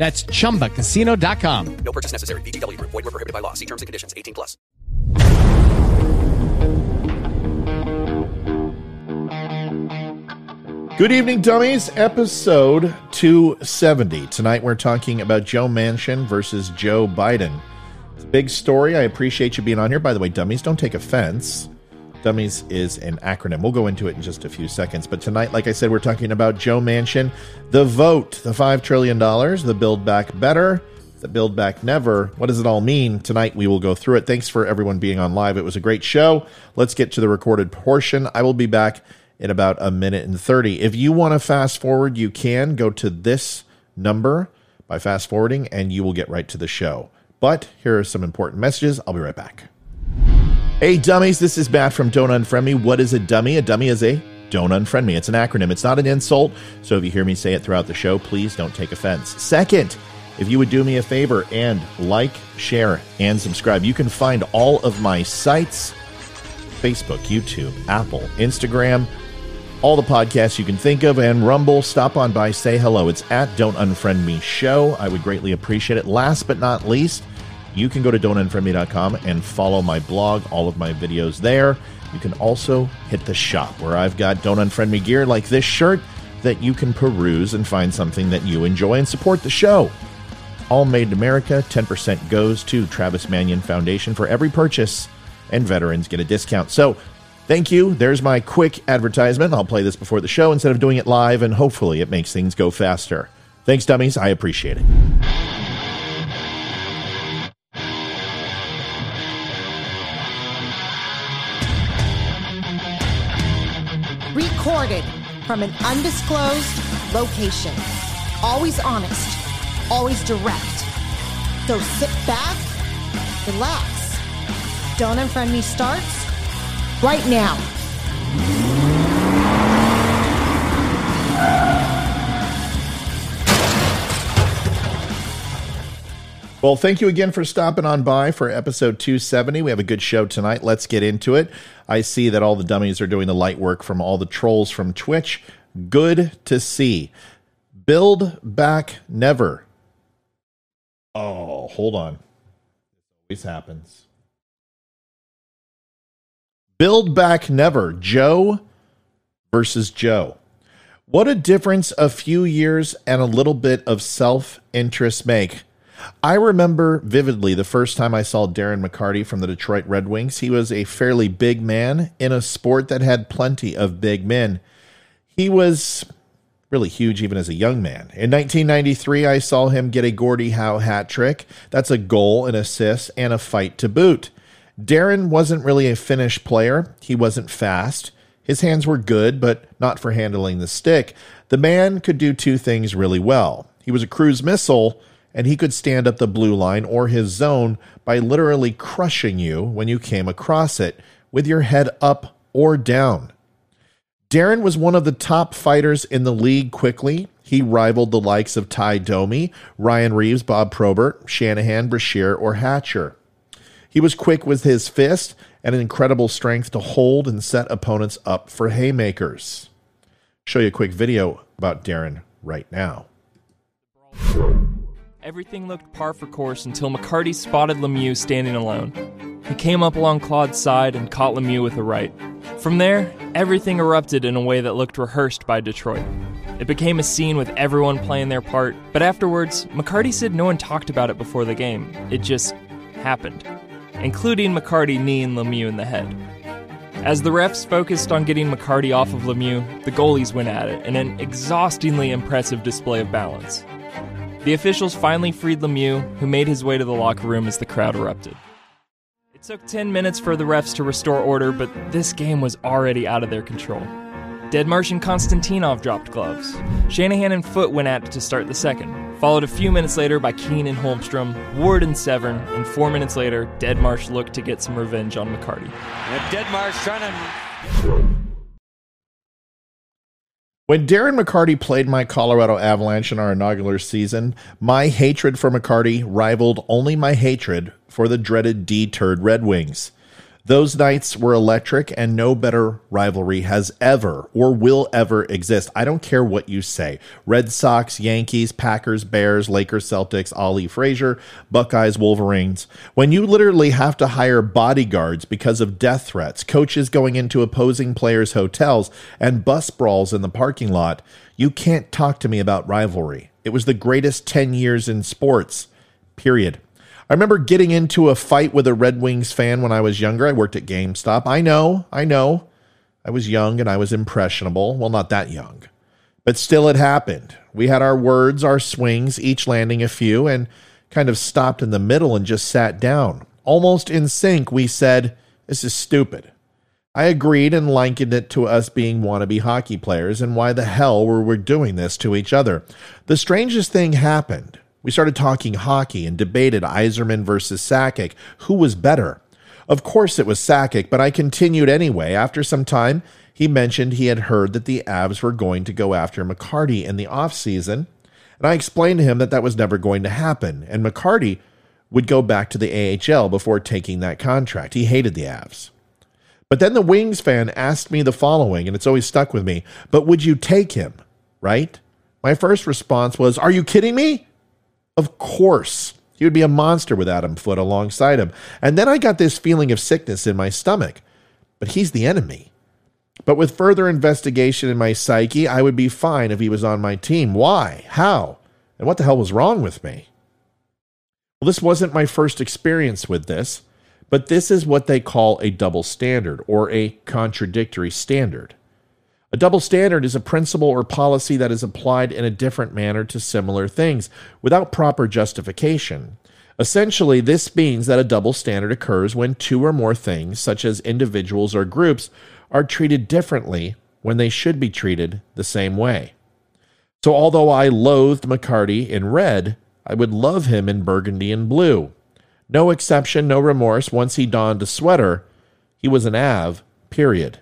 That's chumbacasino.com. No purchase necessary. VGW Group. Void were prohibited by law. See terms and conditions. 18 plus. Good evening, dummies. Episode 270. Tonight we're talking about Joe Manchin versus Joe Biden. It's a big story. I appreciate you being on here. By the way, dummies, don't take offense. Dummies is an acronym. We'll go into it in just a few seconds. But tonight, like I said, we're talking about Joe Manchin, the vote, the $5 trillion, the Build Back Better, the Build Back Never. What does it all mean? Tonight, we will go through it. Thanks for everyone being on live. It was a great show. Let's get to the recorded portion. I will be back in about a minute and 30. If you want to fast forward, you can go to this number by fast forwarding and you will get right to the show. But here are some important messages. I'll be right back. Hey, dummies, this is Matt from Don't Unfriend Me. What is a dummy? A dummy is a don't unfriend me. It's an acronym, it's not an insult. So if you hear me say it throughout the show, please don't take offense. Second, if you would do me a favor and like, share, and subscribe, you can find all of my sites Facebook, YouTube, Apple, Instagram, all the podcasts you can think of, and Rumble. Stop on by, say hello. It's at Don't Unfriend Me Show. I would greatly appreciate it. Last but not least, you can go to don'tunfriendme.com and follow my blog, all of my videos there. You can also hit the shop where I've got Don't Unfriend Me gear like this shirt that you can peruse and find something that you enjoy and support the show. All made in America, 10% goes to Travis Manion Foundation for every purchase, and veterans get a discount. So, thank you. There's my quick advertisement. I'll play this before the show instead of doing it live, and hopefully it makes things go faster. Thanks, dummies. I appreciate it. From an undisclosed location. Always honest, always direct. So sit back, relax. Don't Unfriend Me starts right now. Well, thank you again for stopping on by for episode 270. We have a good show tonight. Let's get into it. I see that all the dummies are doing the light work from all the trolls from Twitch. Good to see. Build back never. Oh, hold on. This happens. Build back never. Joe versus Joe. What a difference a few years and a little bit of self interest make. I remember vividly the first time I saw Darren McCarty from the Detroit Red Wings. He was a fairly big man in a sport that had plenty of big men. He was really huge even as a young man. In 1993, I saw him get a Gordie Howe hat trick. That's a goal, an assist, and a fight to boot. Darren wasn't really a finished player. He wasn't fast. His hands were good, but not for handling the stick. The man could do two things really well. He was a cruise missile, and he could stand up the blue line or his zone by literally crushing you when you came across it with your head up or down. Darren was one of the top fighters in the league quickly. He rivaled the likes of Tie Domi, Ryan Reaves, Bob Probert, Shanahan, Brashear, or Hatcher. He was quick with his fist and an incredible strength to hold and set opponents up for haymakers. Show you a quick video about Darren right now. Everything looked par for course until McCarty spotted Lemieux standing alone. He came up along Claude's side and caught Lemieux with a right. From there, everything erupted in a way that looked rehearsed by Detroit. It became a scene with everyone playing their part, but afterwards, McCarty said no one talked about it before the game. It just happened. including McCarty kneeing Lemieux in the head. As the refs focused on getting McCarty off of Lemieux, the goalies went at it in an exhaustingly impressive display of balance. The officials finally freed Lemieux, who made his way to the locker room as the crowd erupted. It took 10 minutes for the refs to restore order, but this game was already out of their control. Deadmarsh and Konstantinov dropped gloves. Shanahan and Foote went at it to start the second, followed a few minutes later by Keane and Holmstrom, Ward and Severyn, and four minutes later, Deadmarsh looked to get some revenge on McCarty. Deadmarsh trying to. When Darren McCarty played my Colorado Avalanche in our inaugural season, my hatred for McCarty rivaled only my hatred for the dreaded D turd Red Wings. Those nights were electric, and no better rivalry has ever or will ever exist. I don't care what you say Red Sox, Yankees, Packers, Bears, Lakers, Celtics, Ali Frazier, Buckeyes, Wolverines. When you literally have to hire bodyguards because of death threats, coaches going into opposing players' hotels, and bus brawls in the parking lot, you can't talk to me about rivalry. It was the greatest 10 years in sports, period. I remember getting into a fight with a Red Wings fan when I was younger. I worked at GameStop. I know, I know. I was young and I was impressionable. Well, not that young, but still it happened. We had our words, our swings, each landing a few, and kind of stopped in the middle and just sat down. Almost in sync, we said, This is stupid. I agreed and likened it to us being wannabe hockey players, and why the hell were we doing this to each other? The strangest thing happened. We started talking hockey and debated Yzerman versus Sakic. Who was better? Of course it was Sakic, but I continued anyway. After some time, he mentioned he had heard that the Avs were going to go after McCarty in the offseason, and I explained to him that that was never going to happen, and McCarty would go back to the AHL before taking that contract. He hated the Avs. But then the Wings fan asked me the following, and it's always stuck with me, but would you take him? Right? My first response was, Are you kidding me? Of course. He would be a monster with Adam Foote alongside him. And then I got this feeling of sickness in my stomach. But he's the enemy. But with further investigation in my psyche, I would be fine if he was on my team. Why? How? And what the hell was wrong with me? Well, this wasn't my first experience with this, but this is what they call a double standard or a contradictory standard. A double standard is a principle or policy that is applied in a different manner to similar things without proper justification. Essentially, this means that a double standard occurs when two or more things, such as individuals or groups, are treated differently when they should be treated the same way. So, although I loathed McCarty in red, I would love him in burgundy and blue. No exception, no remorse. Once he donned a sweater, he was an Av, period.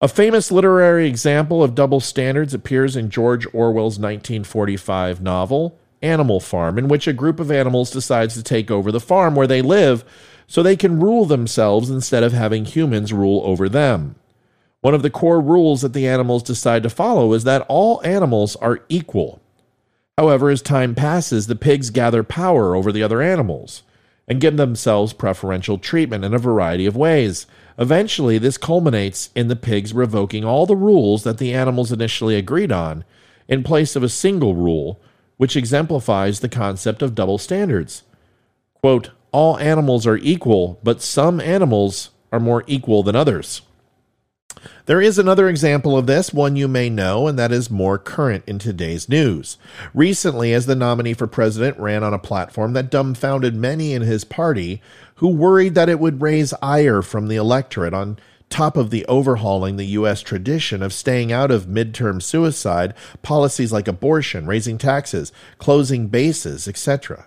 A famous literary example of double standards appears in George Orwell's 1945 novel, Animal Farm, in which a group of animals decides to take over the farm where they live so they can rule themselves instead of having humans rule over them. One of the core rules that the animals decide to follow is that all animals are equal. However, as time passes, the pigs gather power over the other animals and give themselves preferential treatment in a variety of ways. Eventually, this culminates in the pigs revoking all the rules that the animals initially agreed on in place of a single rule, which exemplifies the concept of double standards. Quote, all animals are equal, but some animals are more equal than others. There is another example of this, one you may know, and that is more current in today's news. Recently, as the nominee for president ran on a platform that dumbfounded many in his party who worried that it would raise ire from the electorate on top of the overhauling the U.S. tradition of staying out of midterm suicide, policies like abortion, raising taxes, closing bases, etc.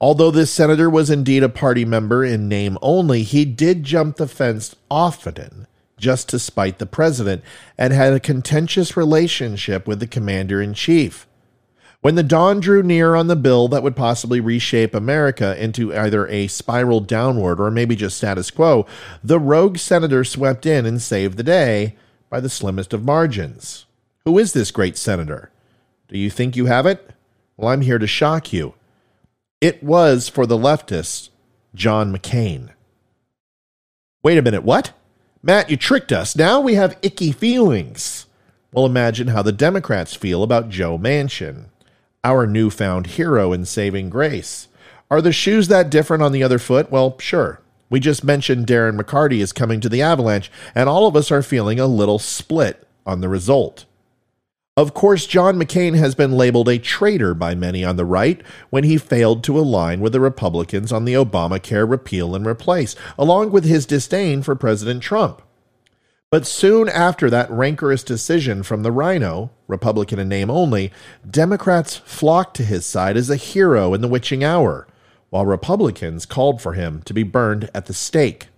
Although this senator was indeed a party member in name only, he did jump the fence often just to spite the president and had a contentious relationship with the commander in chief. When the dawn drew near on the bill that would possibly reshape America into either a spiral downward or maybe just status quo, the rogue senator swept in and saved the day by the slimmest of margins. Who is this great senator? Do you think you have it? Well, I'm here to shock you. It was, for the leftists, John McCain. Wait a minute, what? Matt, you tricked us. Now we have icky feelings. Well, imagine how the Democrats feel about Joe Manchin our newfound hero in saving grace. Are the shoes that different on the other foot? Well, sure. We just mentioned Darren McCarty is coming to the Avalanche, and all of us are feeling a little split on the result. Of course, John McCain has been labeled a traitor by many on the right when he failed to align with the Republicans on the Obamacare repeal and replace, along with his disdain for President Trump. But soon after that rancorous decision from the Rhino, Republican in name only, Democrats flocked to his side as a hero in the witching hour, while Republicans called for him to be burned at the stake.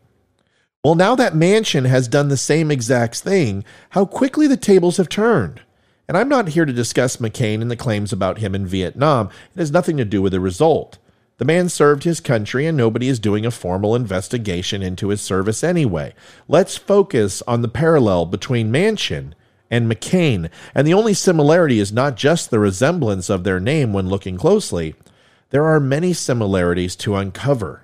Well, now that Manchin has done the same exact thing, how quickly the tables have turned. And I'm not here to discuss McCain and the claims about him in Vietnam. It has nothing to do with the result. The man served his country, and nobody is doing a formal investigation into his service anyway. Let's focus on the parallel between Manchin and McCain. And the only similarity is not just the resemblance of their name when looking closely, there are many similarities to uncover.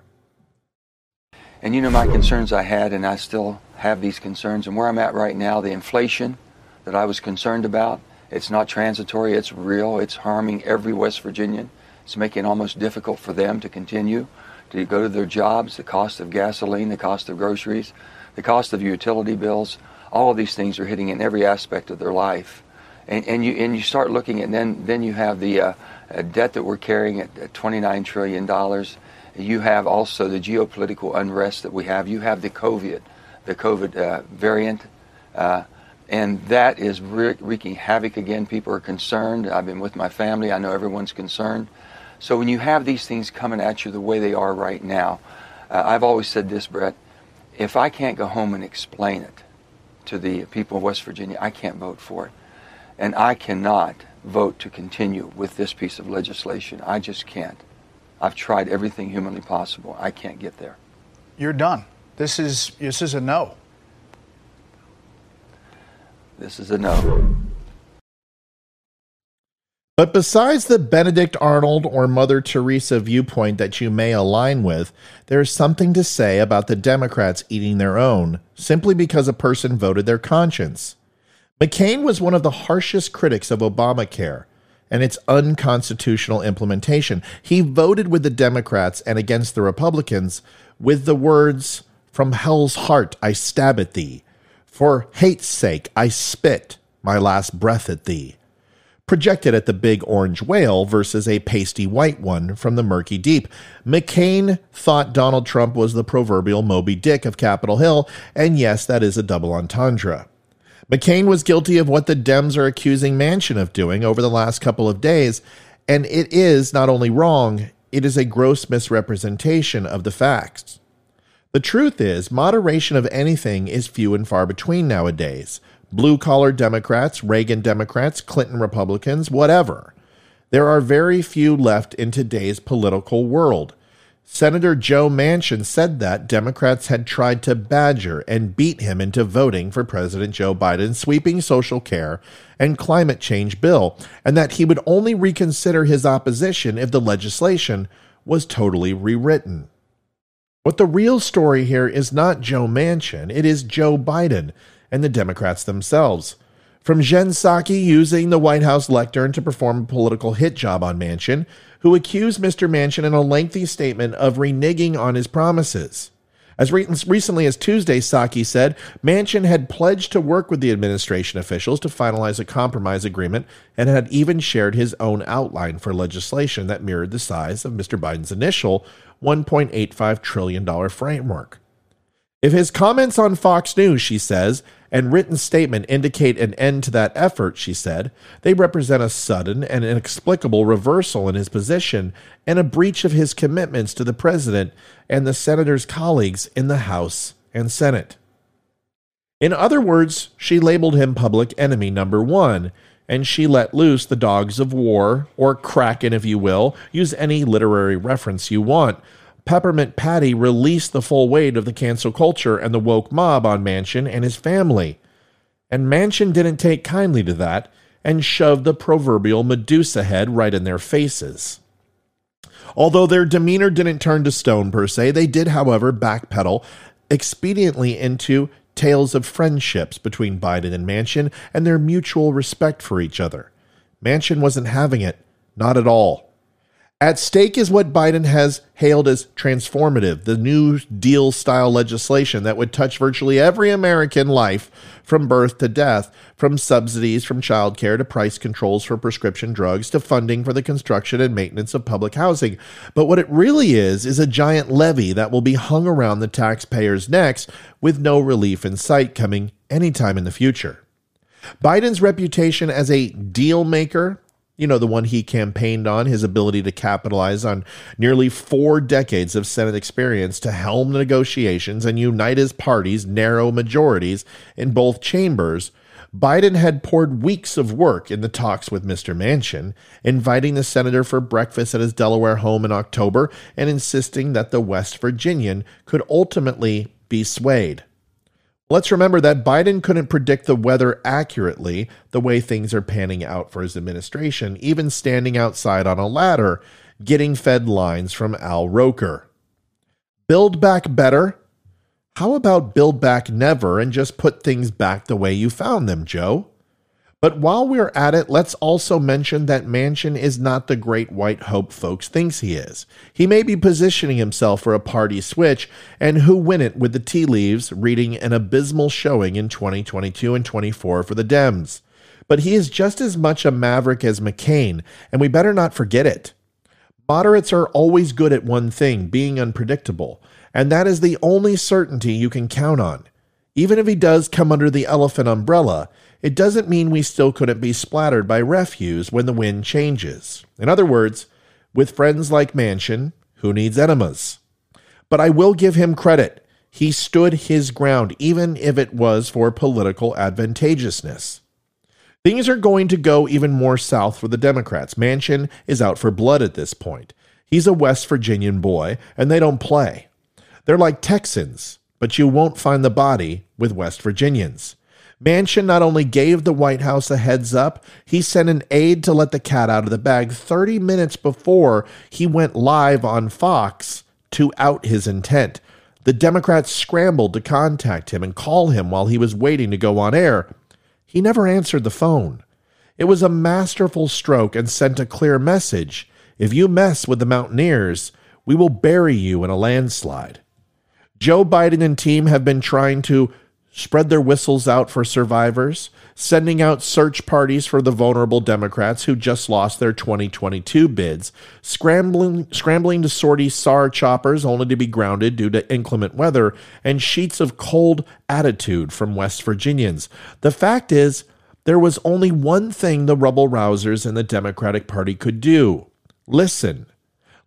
And you know my concerns I had, and I still have these concerns. And where I'm at right now, the inflation that I was concerned about, it's not transitory, it's real. It's harming every West Virginian. It's making it almost difficult for them to continue to go to their jobs, the cost of gasoline, the cost of groceries, the cost of utility bills. All of these things are hitting in every aspect of their life. And, and you and you start looking and then then you have the uh, debt that we're carrying at, at 29 trillion dollars. You have also the geopolitical unrest that we have. You have the COVID, the COVID uh, variant. Uh, and that is wreaking havoc again. People are concerned. I've been with my family. I know everyone's concerned. So when you have these things coming at you the way they are right now, uh, I've always said this, Brett. If I can't go home and explain it to the people of West Virginia, I can't vote for it. And I cannot vote to continue with this piece of legislation. I just can't. I've tried everything humanly possible. I can't get there. You're done. This is this is a no. This is a no. But besides the Benedict Arnold or Mother Teresa viewpoint that you may align with, there's something to say about the Democrats eating their own simply because a person voted their conscience. McCain was one of the harshest critics of Obamacare and its unconstitutional implementation. He voted with the Democrats and against the Republicans with the words, From hell's heart I stab at thee, for hate's sake, I spit my last breath at thee. Projected at the big orange whale versus a pasty white one from the murky deep. McCain thought Donald Trump was the proverbial Moby Dick of Capitol Hill, and yes, that is a double entendre. McCain was guilty of what the Dems are accusing Manchin of doing over the last couple of days, and it is not only wrong, it is a gross misrepresentation of the facts. The truth is, moderation of anything is few and far between nowadays. Blue collar Democrats, Reagan Democrats, Clinton Republicans, whatever. There are very few left in today's political world. Senator Joe Manchin said that Democrats had tried to badger and beat him into voting for President Joe Biden's sweeping social care and climate change bill, and that he would only reconsider his opposition if the legislation was totally rewritten. But the real story here is not Joe Manchin, it is Joe Biden and the Democrats themselves. From Jen Psaki using the White House lectern to perform a political hit job on Manchin, who accused Mr. Manchin in a lengthy statement of reneging on his promises. As re- recently as Tuesday, Psaki said Manchin had pledged to work with the administration officials to finalize a compromise agreement and had even shared his own outline for legislation that mirrored the size of Mr. Biden's initial $1.85 trillion framework. If his comments on Fox News, she says, and written statement indicate an end to that effort, she said, they represent a sudden and inexplicable reversal in his position and a breach of his commitments to the president and the senator's colleagues in the House and Senate. In other words, she labeled him public enemy number one, and she let loose the dogs of war, or Kraken, if you will, use any literary reference you want. Peppermint Patty released the full weight of the cancel culture and the woke mob on Manchin and his family. And Manchin didn't take kindly to that and shoved the proverbial Medusa head right in their faces. Although their demeanor didn't turn to stone per se, they did, however, backpedal expediently into tales of friendships between Biden and Manchin and their mutual respect for each other. Manchin wasn't having it, not at all. At stake is what Biden has hailed as transformative, the New Deal style legislation that would touch virtually every American life from birth to death, from subsidies from childcare to price controls for prescription drugs to funding for the construction and maintenance of public housing. But what it really is, is a giant levy that will be hung around the taxpayers' necks with no relief in sight coming anytime in the future. Biden's reputation as a deal maker you know, the one he campaigned on, his ability to capitalize on nearly four decades of Senate experience to helm negotiations and unite his party's narrow majorities in both chambers. Biden had poured weeks of work in the talks with Mr. Manchin, inviting the senator for breakfast at his Delaware home in October and insisting that the West Virginian could ultimately be swayed. Let's remember that Biden couldn't predict the weather accurately the way things are panning out for his administration, even standing outside on a ladder, getting fed lines from Al Roker. Build back better? How about build back never and just put things back the way you found them, Joe? But while we're at it, let's also mention that Manchin is not the great white hope folks thinks he is. He may be positioning himself for a party switch, and who win it with the tea leaves reading an abysmal showing in 2022 and 24 for the Dems. But he is just as much a maverick as McCain, and we better not forget it. Moderates are always good at one thing, being unpredictable, and that is the only certainty you can count on. Even if he does come under the elephant umbrella, it doesn't mean we still couldn't be splattered by refuse when the wind changes. In other words, with friends like Manchin, who needs enemas? But I will give him credit. He stood his ground, even if it was for political advantageousness. Things are going to go even more south for the Democrats. Manchin is out for blood at this point. He's a West Virginian boy, and they don't play. They're like Texans, but you won't find the body with West Virginians. Manchin not only gave the White House a heads up, he sent an aide to let the cat out of the bag 30 minutes before he went live on Fox to out his intent. The Democrats scrambled to contact him and call him while he was waiting to go on air. He never answered the phone. It was a masterful stroke and sent a clear message. If you mess with the Mountaineers, we will bury you in a landslide. Joe Biden and team have been trying to spread their whistles out for survivors, sending out search parties for the vulnerable Democrats who just lost their 2022 bids, scrambling, scrambling to sortie SAR choppers only to be grounded due to inclement weather, and sheets of cold attitude from West Virginians. The fact is, there was only one thing the rebel rousers in the Democratic Party could do listen.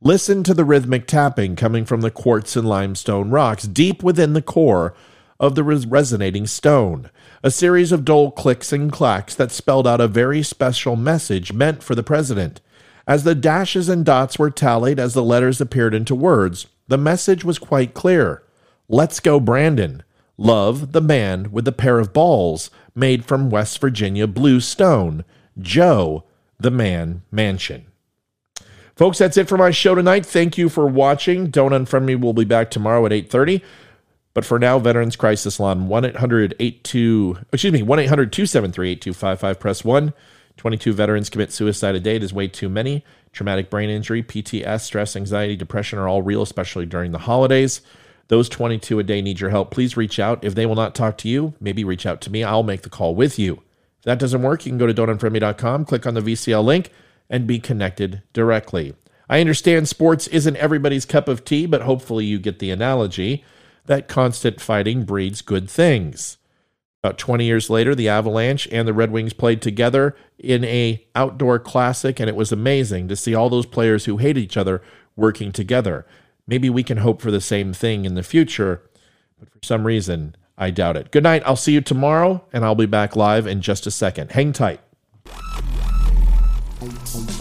Listen to the rhythmic tapping coming from the quartz and limestone rocks deep within the core of the resonating stone, a series of dull clicks and clacks that spelled out a very special message meant for the president. As the dashes and dots were tallied as the letters appeared into words, the message was quite clear. Let's go, Brandon. Love the man with the pair of balls made from West Virginia blue stone. Joe, the man Manchin. Folks, that's it for my show tonight. Thank you for watching. Don't unfriend me. We'll be back tomorrow at 8:30. But for now, Veterans Crisis Line 1 800 82, excuse me, 1 800 273 8255. Press 1. 22 veterans commit suicide a day. It is way too many. Traumatic brain injury, PTS, stress, anxiety, depression are all real, especially during the holidays. Those 22 a day need your help. Please reach out. If they will not talk to you, maybe reach out to me. I'll make the call with you. If that doesn't work, you can go to don'tunfriendme.com, click on the VCL link, and be connected directly. I understand sports isn't everybody's cup of tea, but hopefully you get the analogy that constant fighting breeds good things. About 20 years later, the Avalanche and the Red Wings played together in a outdoor classic, and it was amazing to see all those players who hate each other working together. Maybe we can hope for the same thing in the future, but for some reason, I doubt it. Good night. I'll see you tomorrow, and I'll be back live in just a second. Hang tight home.